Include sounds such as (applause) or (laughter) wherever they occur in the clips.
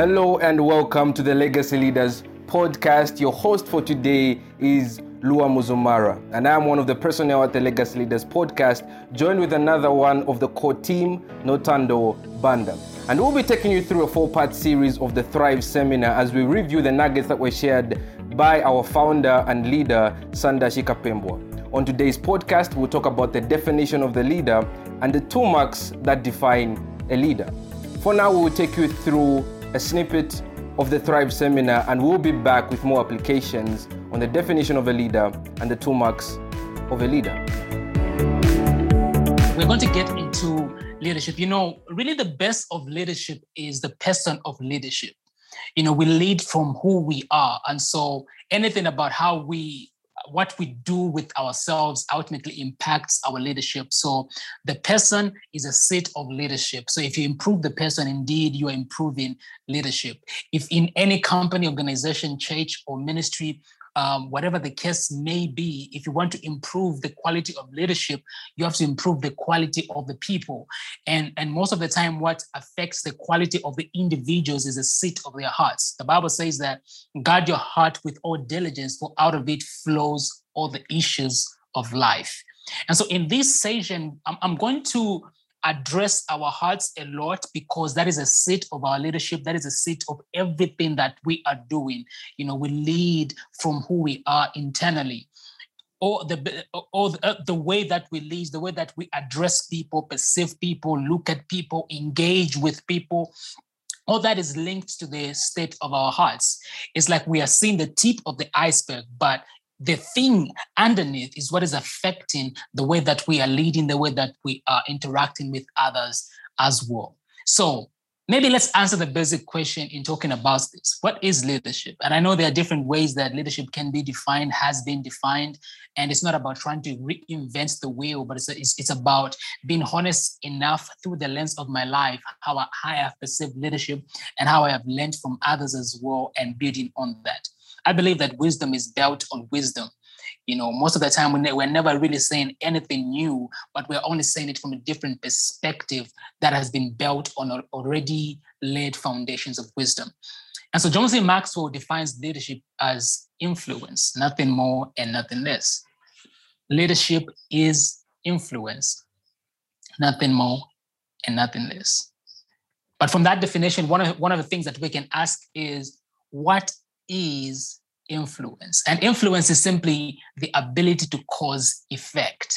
Hello and welcome to the Legacy Leaders podcast. Your host for today is Lua Mzumara, and I'm one of the personnel at the Legacy Leaders podcast, joined with another one of the core team, Nothando Banda. And we'll be taking you through a four part series of the Thrive seminar as we review the nuggets that were shared by our founder and leader, Sandashi Kapembwa. On today's podcast, we'll talk about the definition of the leader and the two marks that define a leader. For now, we will take you through a snippet of the Thrive seminar, and we'll be back with more applications on the definition of a leader and the two marks of a leader. We're going to get into leadership. You know, really the best of leadership is the person of leadership. You know, we lead from who we are. And so anything about how we what we do with ourselves ultimately impacts our leadership. So the person is a seat of leadership. So if you improve the person, indeed you are improving leadership. If in any company, organization, church, or ministry, um, whatever the case may be, if you want to improve the quality of leadership, you have to improve the quality of the people. And, and most of the time, what affects the quality of the individuals is the seat of their hearts. The Bible says that guard your heart with all diligence, for out of it flows all the issues of life. And so in this session, I'm, I'm going to address our hearts a lot because that is a seat of our leadership. That is a seat of everything that we are doing. You know, we lead from who we are internally. Or the or the, uh, the way that we lead, the way that we address people, perceive people, look at people, engage with people, all that is linked to the state of our hearts. It's like we are seeing the tip of the iceberg, but the thing underneath is what is affecting the way that we are leading, the way that we are interacting with others as well. So maybe let's answer the basic question in talking about this. What is leadership? And I know there are different ways that leadership can be defined, has been defined, and it's not about trying to reinvent the wheel, but it's, it's, it's about being honest enough through the lens of my life, how I, how I have perceived leadership and how I have learned from others as well and building on that. I believe that wisdom is built on wisdom. You know, most of the time we're never really saying anything new, but we're only saying it from a different perspective that has been built on already laid foundations of wisdom. And so John C. Maxwell defines leadership as influence, nothing more and nothing less. Leadership is influence, nothing more and nothing less. But from that definition, one of, one of the things that we can ask is what is influence. And influence is simply the ability to cause effect.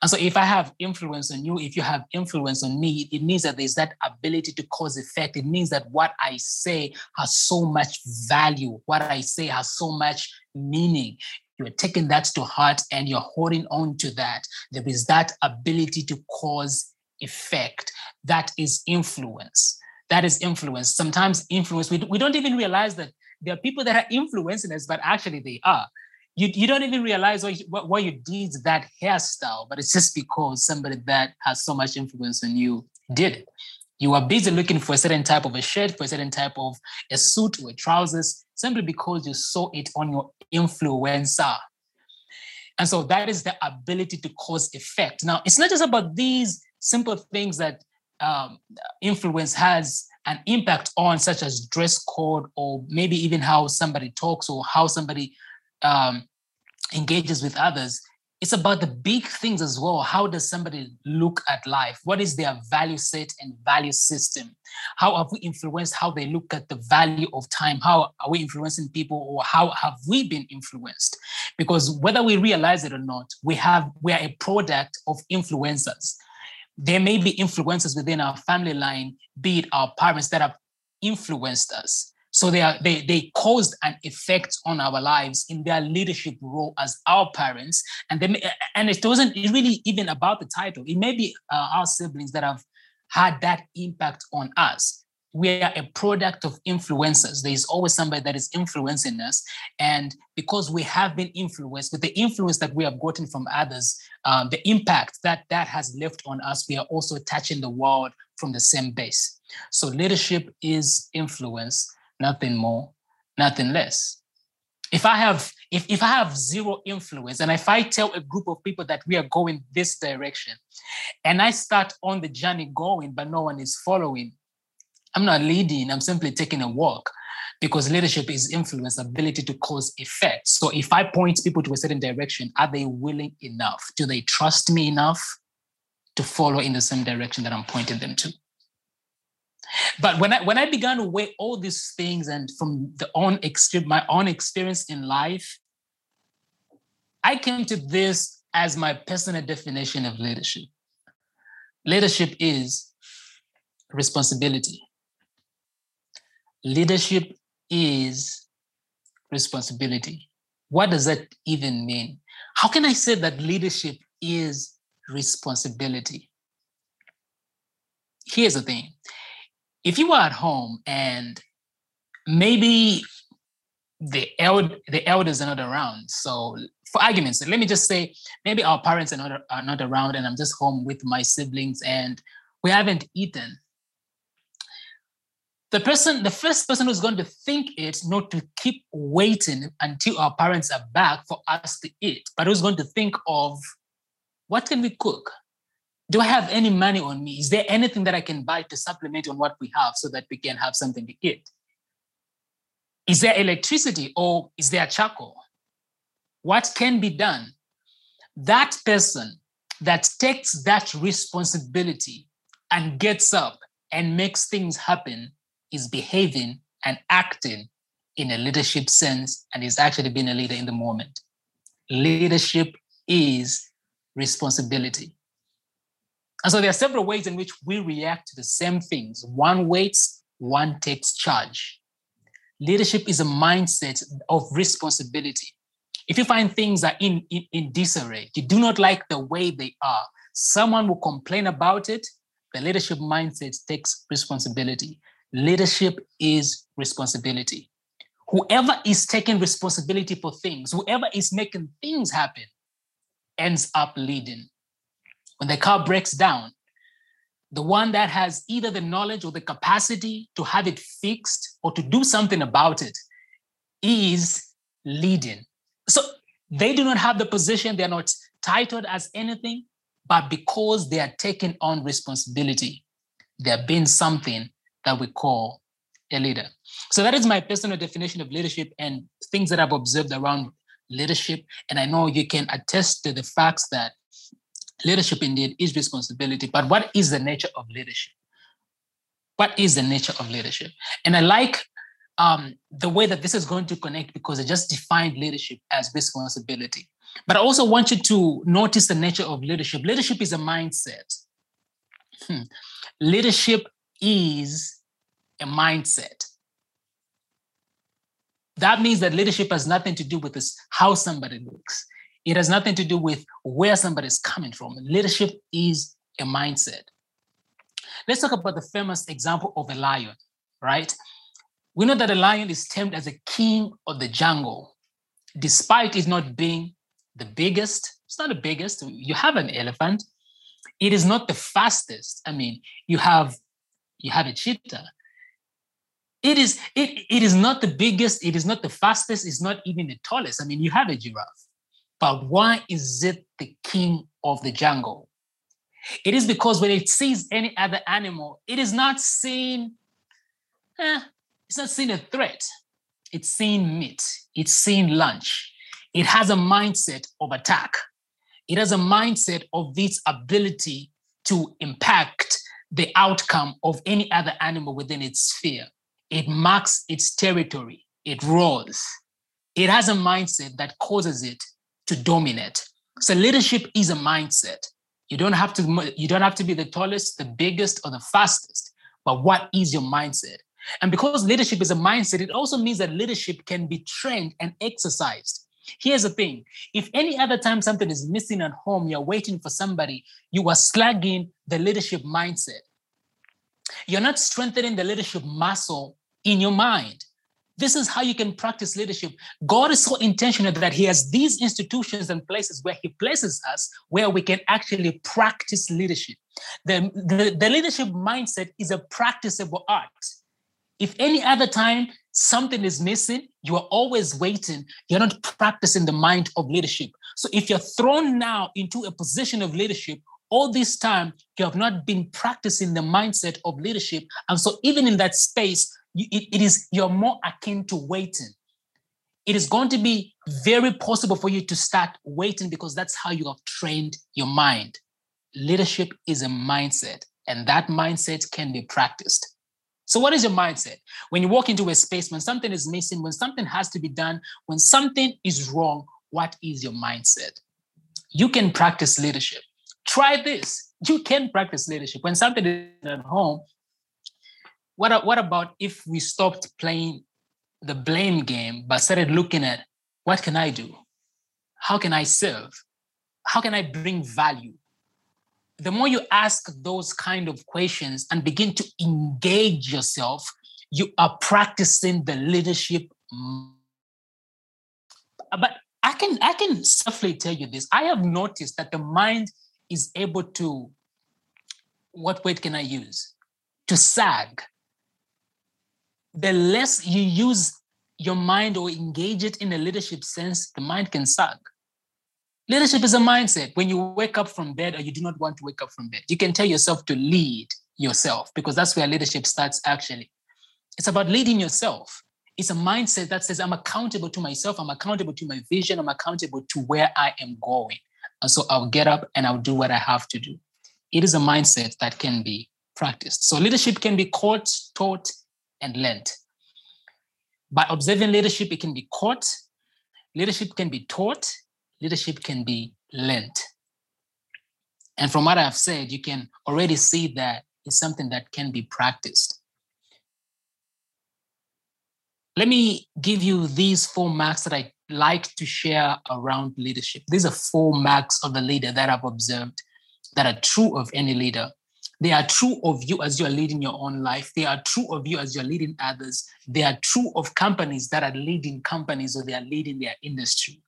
And so if I have influence on you, if you have influence on me, it means that there's that ability to cause effect. It means that what I say has so much value. What I say has so much meaning. You're taking that to heart and you're holding on to that. There is that ability to cause effect. That is influence. That is influence. Sometimes influence, we, we don't even realize that there are people that are influencing us, but actually they are. You, you don't even realize why, why you did that hairstyle, but it's just because somebody that has so much influence on you did it. You are busy looking for a certain type of a shirt, for a certain type of a suit or trousers, simply because you saw it on your influencer. And so that is the ability to cause effect. Now, it's not just about these simple things that um, influence has an impact on, such as dress code, or maybe even how somebody talks or how somebody um, engages with others. It's about the big things as well. How does somebody look at life? What is their value set and value system? How have we influenced how they look at the value of time? How are we influencing people, or how have we been influenced? Because whether we realize it or not, we have we are a product of influencers there may be influences within our family line, be it our parents that have influenced us. So they are they they caused an effect on our lives in their leadership role as our parents, and they may, and it wasn't really even about the title. It may be uh, our siblings that have had that impact on us we are a product of influencers. There is always somebody that is influencing us. And because we have been influenced with the influence that we have gotten from others, um, the impact that that has left on us, we are also touching the world from the same base. So leadership is influence, nothing more, nothing less. If I have if, if I have zero influence and if I tell a group of people that we are going this direction and I start on the journey going, but no one is following, I'm not leading, I'm simply taking a walk because leadership is influence, ability to cause effect. So if I point people to a certain direction, are they willing enough? Do they trust me enough to follow in the same direction that I'm pointing them to? But when I when I began to weigh all these things and from the own my own experience in life, I came to this as my personal definition of leadership. Leadership is responsibility. Leadership is responsibility. What does that even mean? How can I say that leadership is responsibility? Here's the thing if you are at home and maybe the, eld- the elders are not around, so for argument's let me just say maybe our parents are not, are not around and I'm just home with my siblings and we haven't eaten the person, the first person who's going to think it, not to keep waiting until our parents are back for us to eat, but who's going to think of what can we cook? Do I have any money on me? Is there anything that I can buy to supplement on what we have so that we can have something to eat? Is there electricity or is there charcoal? What can be done? That person that takes that responsibility and gets up and makes things happen is behaving and acting in a leadership sense and is actually being a leader in the moment. Leadership is responsibility. And so there are several ways in which we react to the same things. One waits, one takes charge. Leadership is a mindset of responsibility. If you find things are in, in, in disarray, you do not like the way they are, someone will complain about it. The leadership mindset takes responsibility. Leadership is responsibility. Whoever is taking responsibility for things, whoever is making things happen, ends up leading. When the car breaks down, the one that has either the knowledge or the capacity to have it fixed or to do something about it is leading. So they do not have the position, they're not titled as anything, but because they are taking on responsibility, they're being something that we call a leader. So that is my personal definition of leadership and things that I've observed around leadership. And I know you can attest to the facts that leadership indeed is responsibility. But what is the nature of leadership? What is the nature of leadership? And I like um, the way that this is going to connect because I just defined leadership as responsibility. But I also want you to notice the nature of leadership. Leadership is a mindset. Hmm. Leadership is a mindset. That means that leadership has nothing to do with this, how somebody looks. It has nothing to do with where somebody is coming from. Leadership is a mindset. Let's talk about the famous example of a lion, right? We know that a lion is termed as a king of the jungle, despite it not being the biggest. It's not the biggest. You have an elephant. It is not the fastest. I mean, you have you have a cheetah. It is it, it is not the biggest, it is not the fastest, it's not even the tallest. I mean, you have a giraffe, but why is it the king of the jungle? It is because when it sees any other animal, it is not seeing, eh, it's not seeing a threat. It's seeing meat, it's seeing lunch. It has a mindset of attack. It has a mindset of its ability to impact the outcome of any other animal within its sphere. It marks its territory, it roars. It has a mindset that causes it to dominate. So leadership is a mindset. You don't have to you don't have to be the tallest, the biggest, or the fastest, but what is your mindset? And because leadership is a mindset, it also means that leadership can be trained and exercised. Here's the thing if any other time something is missing at home, you're waiting for somebody, you are slagging the leadership mindset. You're not strengthening the leadership muscle in your mind. This is how you can practice leadership. God is so intentional that He has these institutions and places where He places us where we can actually practice leadership. The, the, the leadership mindset is a practicable art. If any other time something is missing, you are always waiting. You're not practicing the mind of leadership. So if you're thrown now into a position of leadership, all this time you have not been practicing the mindset of leadership. And so, even in that space, you, it, it is you're more akin to waiting. It is going to be very possible for you to start waiting because that's how you have trained your mind. Leadership is a mindset, and that mindset can be practiced. So, what is your mindset? When you walk into a space, when something is missing, when something has to be done, when something is wrong, what is your mindset? You can practice leadership. Try this. You can practice leadership. When something is at home, what, what about if we stopped playing the blame game but started looking at what can I do? How can I serve? How can I bring value? The more you ask those kind of questions and begin to engage yourself, you are practicing the leadership. But I can I can safely tell you this. I have noticed that the mind is able to, what word can I use? To sag. The less you use your mind or engage it in a leadership sense, the mind can sag. Leadership is a mindset. When you wake up from bed or you do not want to wake up from bed, you can tell yourself to lead yourself because that's where leadership starts actually. It's about leading yourself. It's a mindset that says, I'm accountable to myself, I'm accountable to my vision, I'm accountable to where I am going. And so I'll get up and I'll do what I have to do. It is a mindset that can be practiced. So leadership can be caught, taught, and learned. By observing leadership, it can be caught, leadership can be taught, leadership can be learned. And from what I've said, you can already see that it's something that can be practiced. Let me give you these four marks that I like to share around leadership. These are four marks of the leader that I've observed that are true of any leader. They are true of you as you are leading your own life. They are true of you as you're leading others. They are true of companies that are leading companies or they are leading their industry.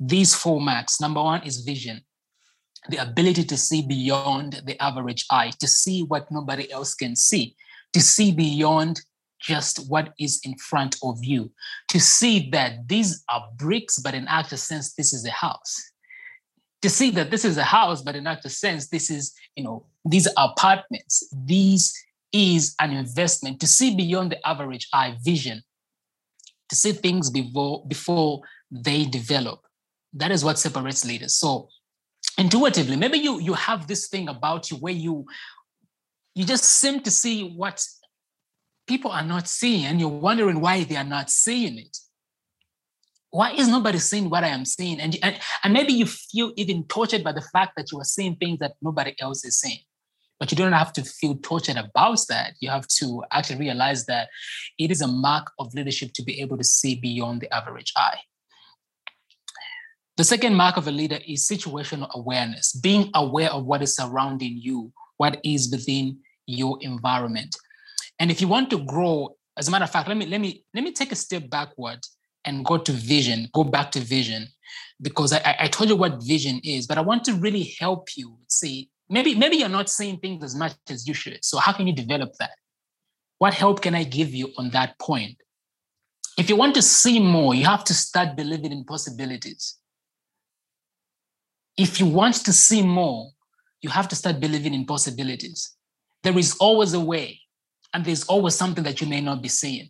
These four marks number one is vision, the ability to see beyond the average eye, to see what nobody else can see, to see beyond just what is in front of you to see that these are bricks, but in actual sense, this is a house. To see that this is a house, but in actual sense, this is, you know, these are apartments. These is an investment to see beyond the average eye vision, to see things before before they develop. That is what separates leaders. So intuitively, maybe you you have this thing about you where you you just seem to see what people are not seeing, and you're wondering why they are not seeing it. Why is nobody seeing what I am seeing? And, and, and maybe you feel even tortured by the fact that you are seeing things that nobody else is seeing. But you don't have to feel tortured about that. You have to actually realize that it is a mark of leadership to be able to see beyond the average eye. The second mark of a leader is situational awareness, being aware of what is surrounding you, what is within your environment. And if you want to grow, as a matter of fact, let me let me let me take a step backward and go to vision, go back to vision, because I, I told you what vision is, but I want to really help you see. Maybe maybe you're not seeing things as much as you should. So how can you develop that? What help can I give you on that point? If you want to see more, you have to start believing in possibilities. If you want to see more, you have to start believing in possibilities. There is always a way and there's always something that you may not be seeing.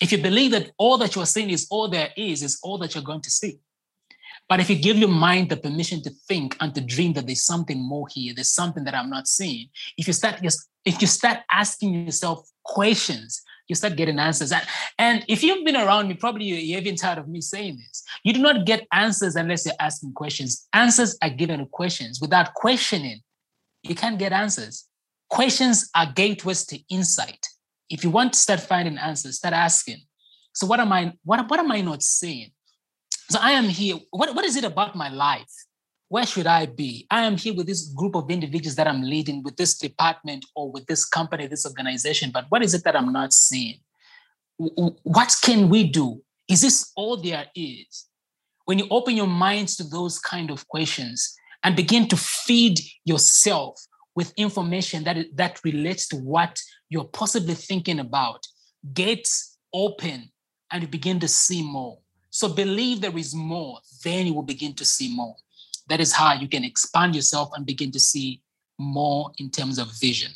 If you believe that all that you are seeing is all there is, is all that you're going to see. But if you give your mind the permission to think and to dream that there's something more here, there's something that I'm not seeing. If you start if you start asking yourself questions, you start getting answers. And, and if you've been around me, probably you're even tired of me saying this. You do not get answers unless you're asking questions. Answers are given questions. Without questioning, you can't get answers. Questions are gateways to insight. If you want to start finding answers, start asking. So what am I, what, what am I not saying? So I am here. What, what is it about my life? Where should I be? I am here with this group of individuals that I'm leading with this department or with this company, this organization. But what is it that I'm not seeing? What can we do? Is this all there is? When you open your minds to those kind of questions and begin to feed yourself with information that, that relates to what you're possibly thinking about. Gates open and you begin to see more. So believe there is more, then you will begin to see more. That is how you can expand yourself and begin to see more in terms of vision.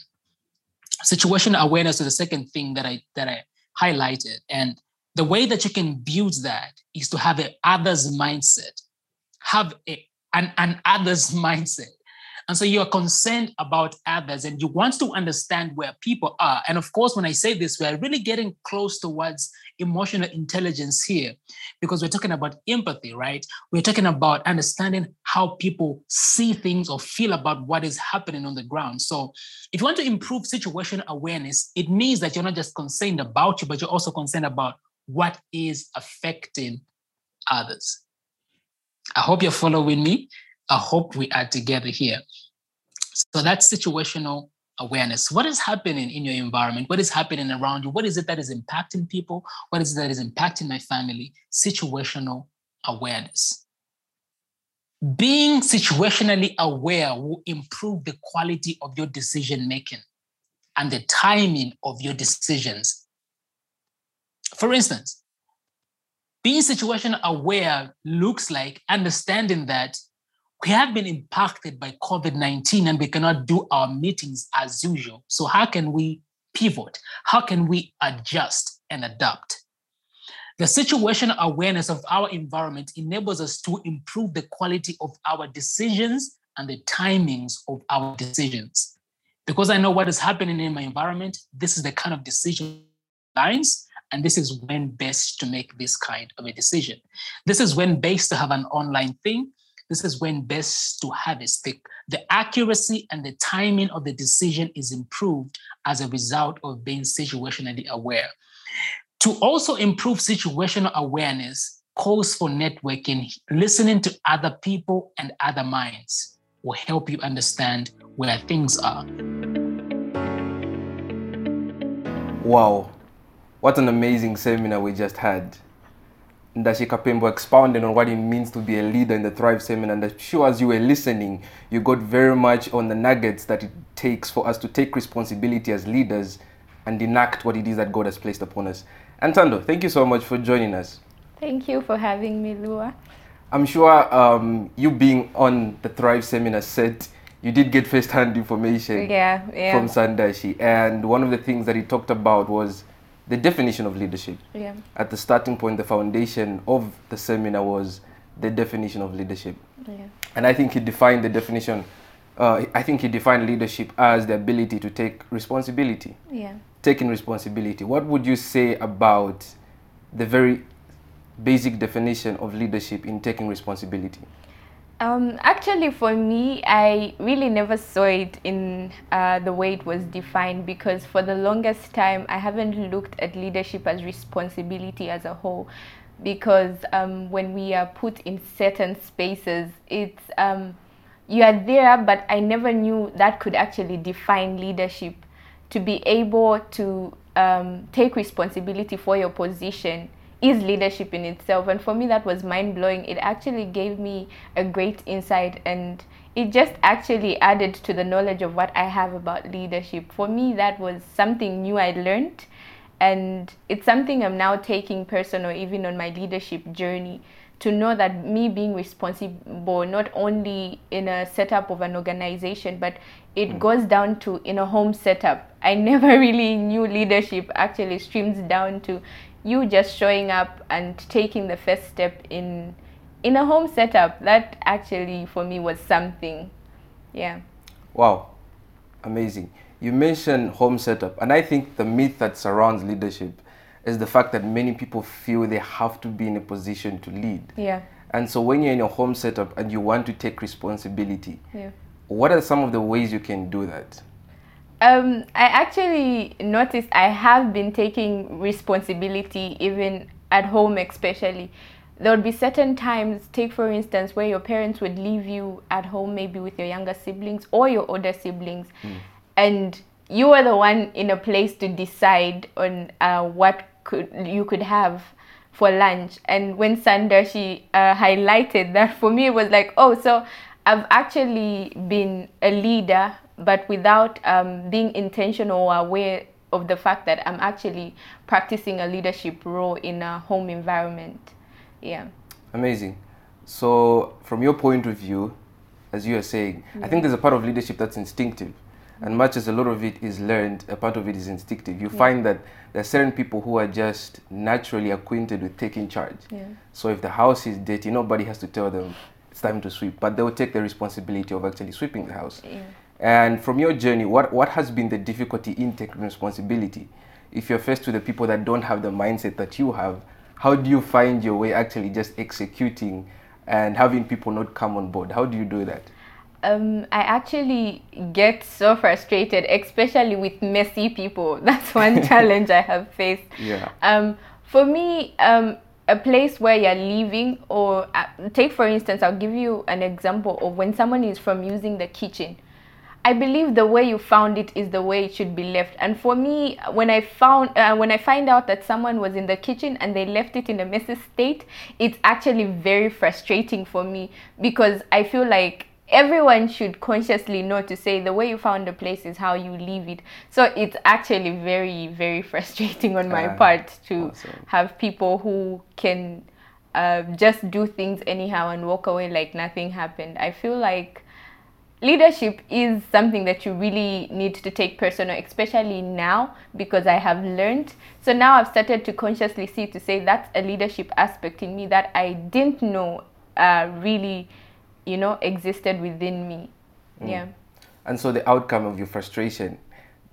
situation awareness is the second thing that I that I highlighted. And the way that you can build that is to have an others mindset, have a, an, an others (laughs) mindset. And so you are concerned about others and you want to understand where people are. And of course, when I say this, we're really getting close towards emotional intelligence here because we're talking about empathy, right? We're talking about understanding how people see things or feel about what is happening on the ground. So if you want to improve situational awareness, it means that you're not just concerned about you, but you're also concerned about what is affecting others. I hope you're following me. I hope we are together here. So that's situational awareness. What is happening in your environment? What is happening around you? What is it that is impacting people? What is it that is impacting my family? Situational awareness. Being situationally aware will improve the quality of your decision making and the timing of your decisions. For instance, being situation aware looks like understanding that we have been impacted by COVID 19 and we cannot do our meetings as usual. So, how can we pivot? How can we adjust and adapt? The situational awareness of our environment enables us to improve the quality of our decisions and the timings of our decisions. Because I know what is happening in my environment, this is the kind of decision lines and this is when best to make this kind of a decision. This is when best to have an online thing. This is when best to have a stick. The accuracy and the timing of the decision is improved as a result of being situationally aware. To also improve situational awareness calls for networking, listening to other people and other minds will help you understand where things are. Wow, what an amazing seminar we just had. Ndashi Kapembwa expounding on what it means to be a leader in the Thrive seminar. And I'm sure as you were listening, you got very much on the nuggets that it takes for us to take responsibility as leaders and enact what it is that God has placed upon us. And Tando, thank you so much for joining us. Thank you for having me, Lua. I'm sure um, you being on the Thrive seminar set, you did get first-hand information yeah, yeah. from Sandashi. And one of the things that he talked about was the definition of leadership. Yeah. At the starting point, the foundation of the seminar was the definition of leadership. Yeah. And I think he defined the definition, uh, I think he defined leadership as the ability to take responsibility. Yeah. Taking responsibility. What would you say about the very basic definition of leadership in taking responsibility? Um, actually, for me, I really never saw it in uh, the way it was defined because for the longest time, I haven't looked at leadership as responsibility as a whole. Because um, when we are put in certain spaces, it's um, you are there, but I never knew that could actually define leadership. To be able to um, take responsibility for your position is leadership in itself. And for me, that was mind blowing. It actually gave me a great insight and it just actually added to the knowledge of what I have about leadership. For me, that was something new I learned. And it's something I'm now taking personal, even on my leadership journey, to know that me being responsible, not only in a setup of an organization, but it hmm. goes down to in a home setup. I (laughs) never really knew leadership actually streams down to you just showing up and taking the first step in in a home setup that actually for me was something. Yeah. Wow. Amazing. You mentioned home setup and i think the myth that surrounds leadership is the fact that many people feel they have to be in a position to lead. Yeah. And so when you're in a home setup and you want to take responsibility yeah. what are some of the ways you can do that um, I actually noticed I have been taking responsibility even at home, especially. There would be certain times, take for instance, where your parents would leave you at home, maybe with your younger siblings or your older siblings, and you were the one in a place to decide on uh, what could you could have for lunch. And when Sandashi uh, highlighted that for me, it was like, oh, so I've actually been a leader but without um, being intentional or aware of the fact that I'm actually practicing a leadership role in a home environment. Yeah. Amazing. So, from your point of view, as you are saying. I think there's a part of leadership that's instinctive. And much as a lot of it is learned, a part of it is instinctive. You find that there are certain people who are just naturally acquainted with taking charge. Yeah. So if the house is dirty, nobody has to tell them it's time to sweep, but they will take the responsibility of actually sweeping the house. Yeah. And from your journey, what, what has been the difficulty in taking responsibility? If you're faced with the people that don't have the mindset that you have, how do you find your way actually just executing and having people not come on board? How do you do that? Um, I actually get so frustrated, especially with messy people. (laughs) That's one (laughs) challenge I have faced. Yeah. Um, for me, um, a place where you're living, or uh, take for instance, I'll give you an example of when someone is from using the kitchen. I believe the way you found it is the way it should be left. And for me, when I found uh, when I find out that someone was in the kitchen and they left it in a messy state, it's actually very frustrating for me because I feel like everyone should consciously know to say the way you found a place is how you leave it. So it's actually very very (laughs) frustrating on my Ah, part to awesome. have people who can uh, just do things anyhow and walk away like nothing happened. I feel like leadership is something that you really need to take personal especially now because i have learned. So now i've started to consciously see to say that's a leadership aspect in me that i didn't know uh, really you know existed within me. Yeah. And so the outcome of your frustration,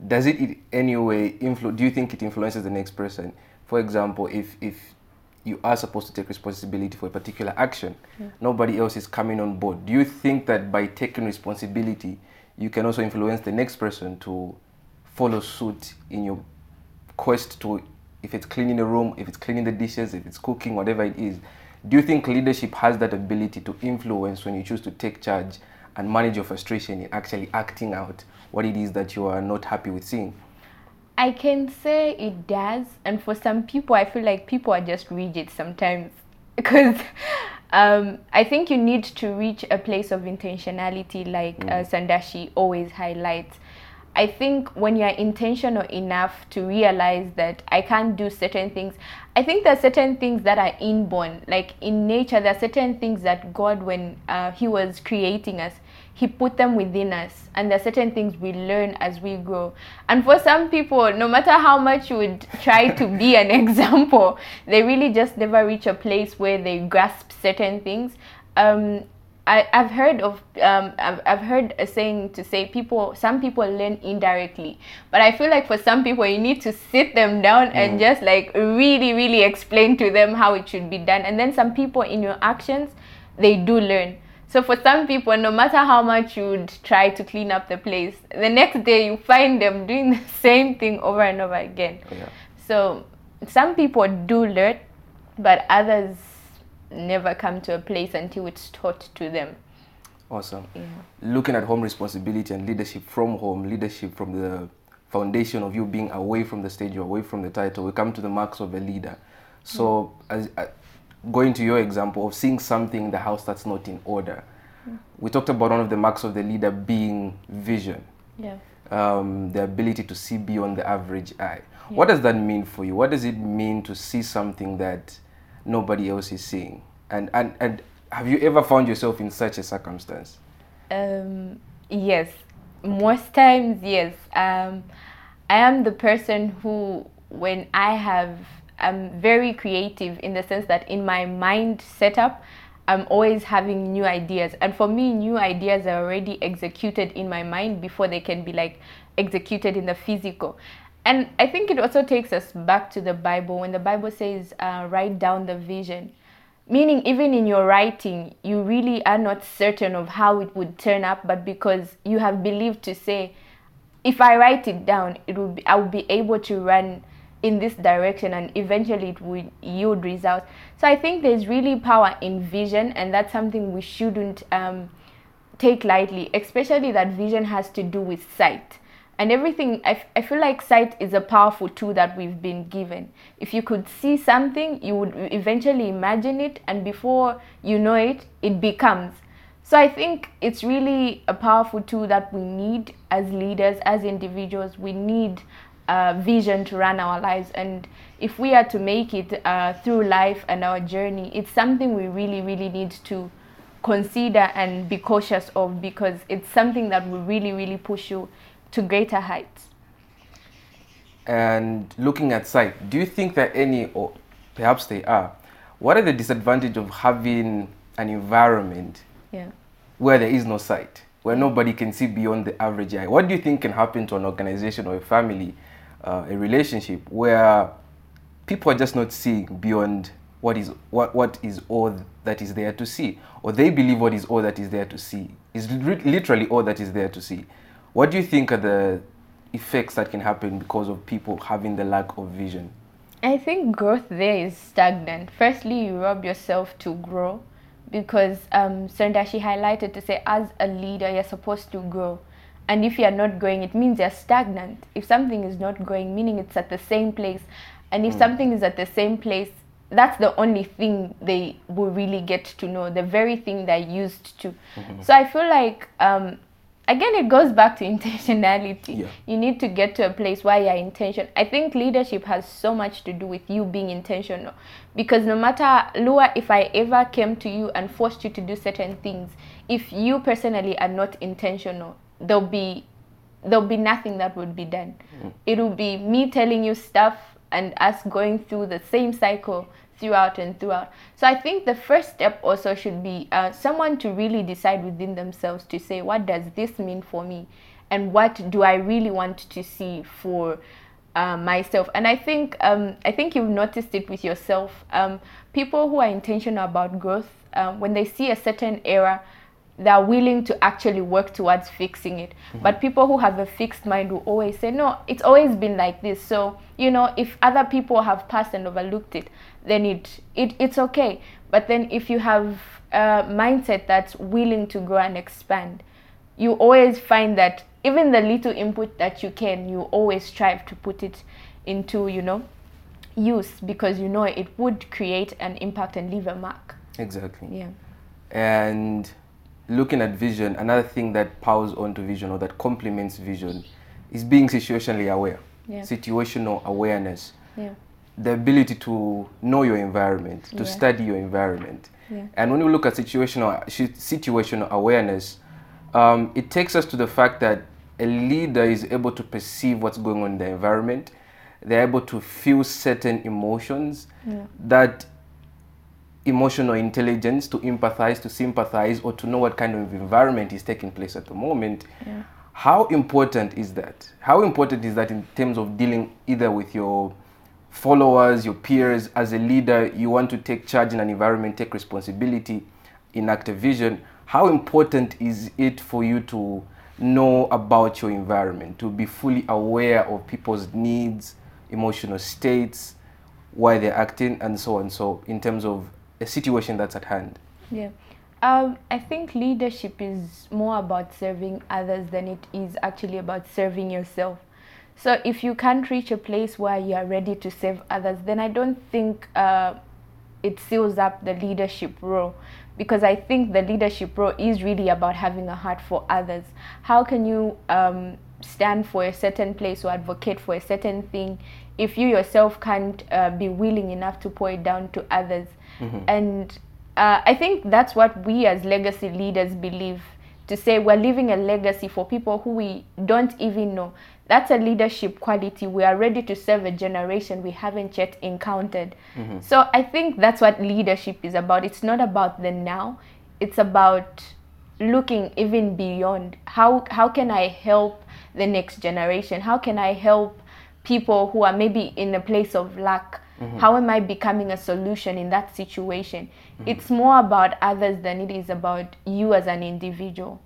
does it in any way influ- do you think it influences the next person? For example, if if you are supposed to take responsibility for a particular action, nobody else is coming on board. Do you think that by taking responsibility, you can also influence the next person to follow suit in your quest to if it's cleaning the room, if it's cleaning the dishes, if it's cooking, whatever it is. Do you think leadership has that ability to influence when you choose to take charge and manage your frustration in actually acting out what it is that you are not happy with seeing? I can say it does, and for some people, I feel like people are just rigid sometimes (laughs) because um, I think you need to reach a place of intentionality, like uh, Sandashi always highlights. I think when you're intentional enough to realize that I can't do certain things, I think there are certain things that are inborn. Like in nature, there are certain things that God, when uh, He was creating us, He put them within us. And there are certain things we learn as we grow. And for some people, no matter how much you would try to be (laughs) an example, they really just never reach a place where they grasp certain things. Um, I, I've heard of um, I've, I've heard a saying to say people some people learn indirectly but I feel like for some people you need to sit them down and just like really really explain to them how it should be done and then some people in your actions they do learn so for some people no matter how much you would try to clean up the place the next day you find them doing (laughs) the same thing over and over again Yeah. so some people do learn but others never come to a place until it's taught to them Awesome. Looking at home responsibility and leadership from home, leadership from the foundation of you being away from the stage, or away from the title, we come to the marks of a leader. So, as uh, going to your example of seeing something in the house that's not in order, we talked about one of the marks of the leader being vision, yeah um, the ability to see beyond the average eye. What does that mean for you? What does it mean to see something that nobody else is seeing? And and and have you ever found yourself in such a circumstance? Um, yes, most times, yes. Um, I am the person who, when I have, I'm very creative in the sense that in my mind setup, I'm always having new ideas. And for me, new ideas are already executed in my mind before they can be like executed in the physical. And I think it also takes us back to the Bible when the Bible says, uh, write down the vision meaning even in your writing you really are not certain of how it would turn up but because you have believed to say if i write it down it will be i will be able to run in this direction and eventually it will yield results. So i think there's really power in vision and that's something we shouldn't um, take lightly especially that vision has to do with sight. And everything I, f- I feel like sight is a powerful tool that we've been given. If you could see something you would eventually imagine it and before you know it it becomes. So i think it's really a powerful tool that we need as leaders as individuals. We need uh, vision to run our lives and if we are to make it uh, through life and our journey it's something we really really need to consider and be cautious of because it's something that will really, really push you to greater heights. And looking at sight, do you think that any, or perhaps they are, what are the disadvantages of having an environment Yeah. where there is no sight, where nobody can see beyond the average eye? What do you think can happen to an organization or a family, uh, a relationship, where people are just not seeing beyond what is what, what is all that is there to see, or they believe what is all that is there to see is lit- literally all that is there to see? What do you think are the effects that can happen because of people having the lack of vision? I think growth there is stagnant. Firstly, you rob yourself to grow because um, highlighted to say, as a leader, you're supposed to grow. And if you're not growing, it means you're stagnant. If something is not growing, meaning it's at the same place. And if something is at the same place, that's the only thing they will really get to know, the very thing they're used to. So I feel like, um, again, it goes back to (laughs) intentionality. Yeah. You need to get to a place where you're intention. I think leadership has so much to do with you being intentional. Because no matter, Lua, if I ever came to you and forced you to do certain things, if you personally are not intentional, there'll be there'll be nothing that would be done. It will be me telling you stuff and us going through the same cycle throughout and throughout. So I think the first step also should be uh, someone to really decide within themselves to say, what does this mean for me? And what do I really want to see for uh, myself? And I think um, I think you've noticed it with yourself. Um, people who are intentional about growth, um, when they see a certain error, they're willing to actually work towards fixing it. Mm-hmm. But people who have a fixed mind will always say, no, it's always been like this. So, you know, if other people have passed and overlooked it, then it, it it's okay. But then if you have a mindset that's willing to grow and expand, you always find that even the little input that you can, you always strive to put it into, you know, use because you know it would create an impact and leave a mark. Exactly. Yeah. And looking at vision, another thing that powers onto vision or that complements vision is being situationally aware. Yeah. Situational awareness. Yeah. The ability to know your environment, to Yeah. study your environment. And when we look at situational situational awareness, um, it takes us to the fact that a leader is able to perceive what's going on in the environment. They're able to feel certain emotions that emotional intelligence to empathize, to sympathize, or to know what kind of environment is taking place at the moment. How important is that? How important is that in terms of dealing either with your followers, your peers, as a leader, you want to take charge in an environment, take responsibility, enact a vision. How important is it for you to know about your environment, to be fully aware of people's needs, emotional states, why they're acting, and so on. So, in terms of a situation that's at hand. Yeah. Um, I think leadership is more about serving others than it is actually about serving yourself. So if you can't reach a place where you are ready to serve others, then I don't think uh, it seals up the leadership role. Because I think the leadership role is really about having a heart for others. How can you um, stand for a certain place or advocate for a certain thing if you yourself can't uh, be willing enough to pour it down to others? And uh, I think that's what we as legacy leaders believe to say we're leaving a legacy for people who we don't even know. That's a leadership quality. We are ready to serve a generation we haven't yet encountered. So I think that's what leadership is about. It's not about the now, it's about looking even beyond. How, how can I help the next generation? How can I help people who are maybe in a place of lack? How am I becoming a solution in that situation? It's more about others than it is about you as an individual.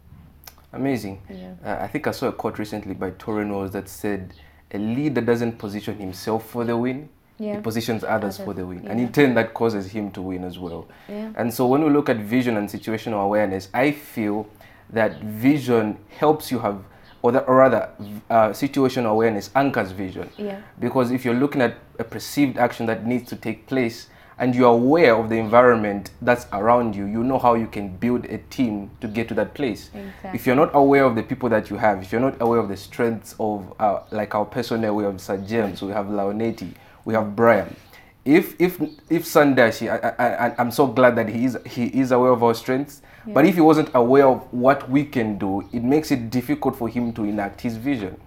Amazing. Yeah. Uh, I think I saw a quote recently by Torren Rose that said, "A leader doesn't position himself for the win; Yeah. he positions others, for the win, and in turn, that causes him to win as well." Yeah. And so, when we look at vision and situational awareness, I feel that vision helps you have, or, that, or rather, uh, situational awareness anchors vision. Yeah. Because if you're looking at a perceived action that needs to take place and you're aware of the environment that's around you, you know how you can build a team to get to that place. Exactly. If you're not aware of the people that you have, if you're not aware of the strengths of, uh, like our personnel, we have Sir James, we have Laonetti, we have Brian. If if if Sandashi, I, I, I, I'm so glad that he is he is aware of our strengths. But if he wasn't aware of what we can do, it makes it difficult for him to enact his vision.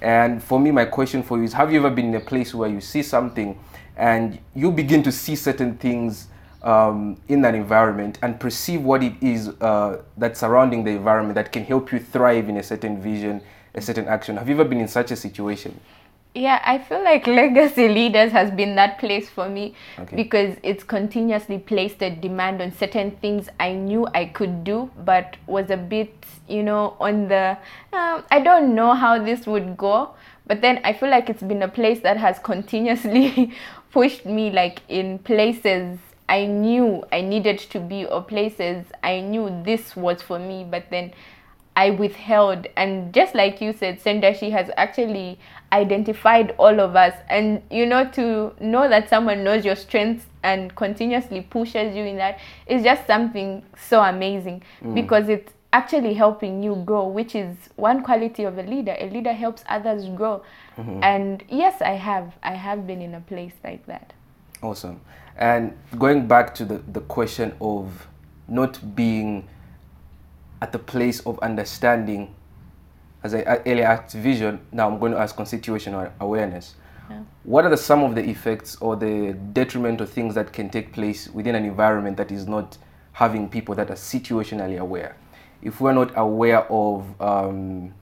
And for me, my question for you is: Have you ever been in a place where you see something, and you begin to see certain things um, in that environment and perceive what it is uh, that's surrounding the environment that can help you thrive in a certain vision, a certain action? Have you ever been in such a situation? Yeah, I feel like (laughs) Legacy Leaders has been that place for me Okay. because it's continuously placed a demand on certain things I knew I could do, but was a bit, you know, on the, um, I don't know how this would go. But then I feel like it's been a place that has (laughs) continuously (laughs) pushed me, like in places I knew I needed to be, or places I knew this was for me, but then I withheld. And just like you said, Sandashi has actually identified all of us. And, you know, to know that someone knows your strengths and continuously pushes you in that is just something so amazing mm. because it's actually helping you grow, which is one quality of a leader. A leader helps others grow. Mm-hmm. And yes, I have. I have been in a place like that. Awesome. And going back to the, the question of not being at the place of understanding, as I earlier asked vision, now I'm going to ask on situational awareness. What are the, some of the effects or the detrimental things that can take place within an environment that is not having people that are situationally aware? If we're not aware of, um,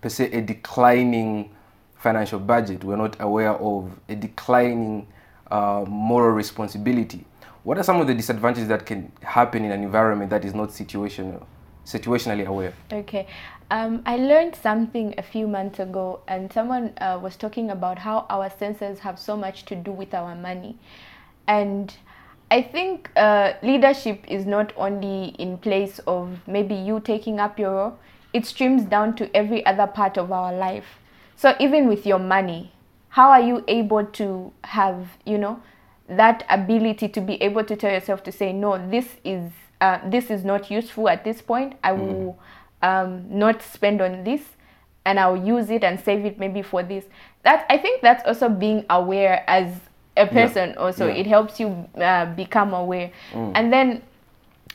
per se, a declining financial budget, we're not aware of a declining uh, moral responsibility. What are some of the disadvantages that can happen in an environment that is not situational, situationally aware? Okay. Um, I learned something a few months ago, and someone uh, was talking about how our senses have so much to do with our money. And I think uh, leadership is not only in place of maybe you taking up your role, it streams down to every other part of our life. So even with your money, how are you able to have, you know, that ability to be able to tell yourself to say, no, this is uh, this is not useful at this point. I will um, not spend on this, and I'll use it and save it maybe for this. That I think that's also being aware as a person. Also, Yeah. it helps you uh, become aware, and then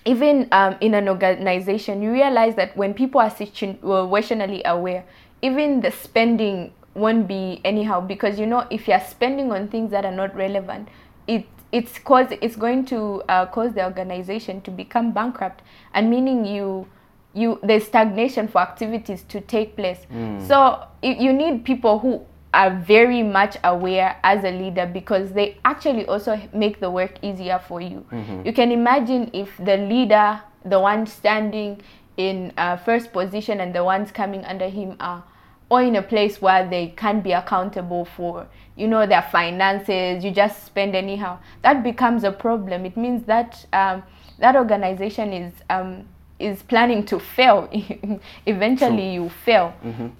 even um, in an organization, you realize that when people are situ- situationally aware, even the spending won't be anyhow because you know if you're spending on things that are not relevant, it it's cause it's going to uh, cause the organization to become bankrupt, and meaning you you there's stagnation for activities to take place. So you, you need people who are very much aware as a leader because they actually also make the work easier for you. You can imagine if the leader, the one standing in uh, first position, and the ones coming under him are all in a place where they can't be accountable for, you know, their finances. You just spend anyhow. That becomes a problem. It means that um, that organization is um, is planning to fail. (laughs) Eventually, you fail.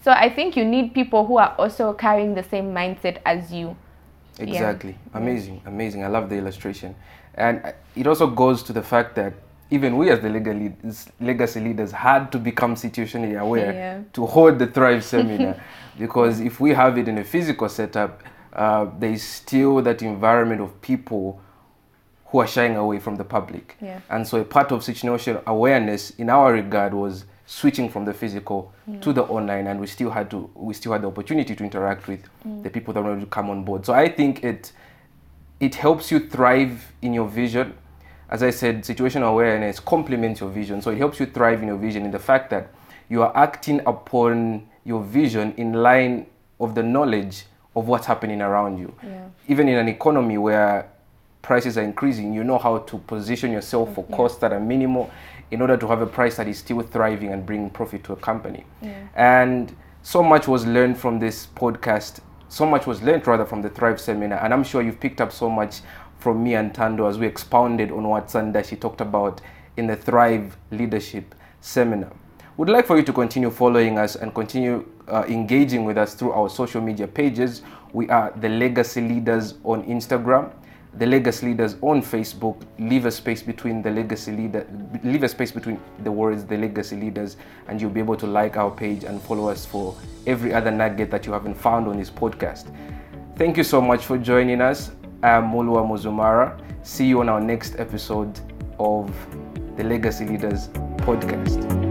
So I think you need people who are also carrying the same mindset as you. Yeah. Exactly. Amazing, amazing. I love the illustration. And uh, it also goes to the fact that even we as the lead, legacy leaders had to become situationally aware Yeah. to hold the Thrive (laughs) seminar. because if we have it in a physical setup, uh, there is still that environment of people who are shying away from the public. Yeah. And so a part of situational awareness in our regard was switching from the physical to the online and we still had to we still had the opportunity to interact with mm. the people that wanted to come on board. So I think it it helps you thrive in your vision. As I said, situational awareness complements your vision. So it helps you thrive in your vision in the fact that you are acting upon your vision in line of the knowledge of what's happening around you. Yeah. Even in an economy where prices are increasing, you know how to position yourself for costs that are minimal in order to have a price that is still thriving and bringing profit to a company. And so much was learned from this podcast. So much was learned rather from the Thrive seminar, and I'm sure you've picked up so much from me and Tando as we expounded on what Sandashi talked about in the Thrive Leadership Seminar. We'd like for you to continue following us and continue uh, engaging with us through our social media pages. We are the Legacy Leaders on Instagram, the Legacy Leaders on Facebook. Leave a space between the Legacy Leader, leave a space between the words the Legacy Leaders, and you'll be able to like our page and follow us for every other nugget that you haven't found on this podcast. Thank you so much for joining us. I'm Muluwa Mzumara. See you on our next episode of the Legacy Leaders podcast.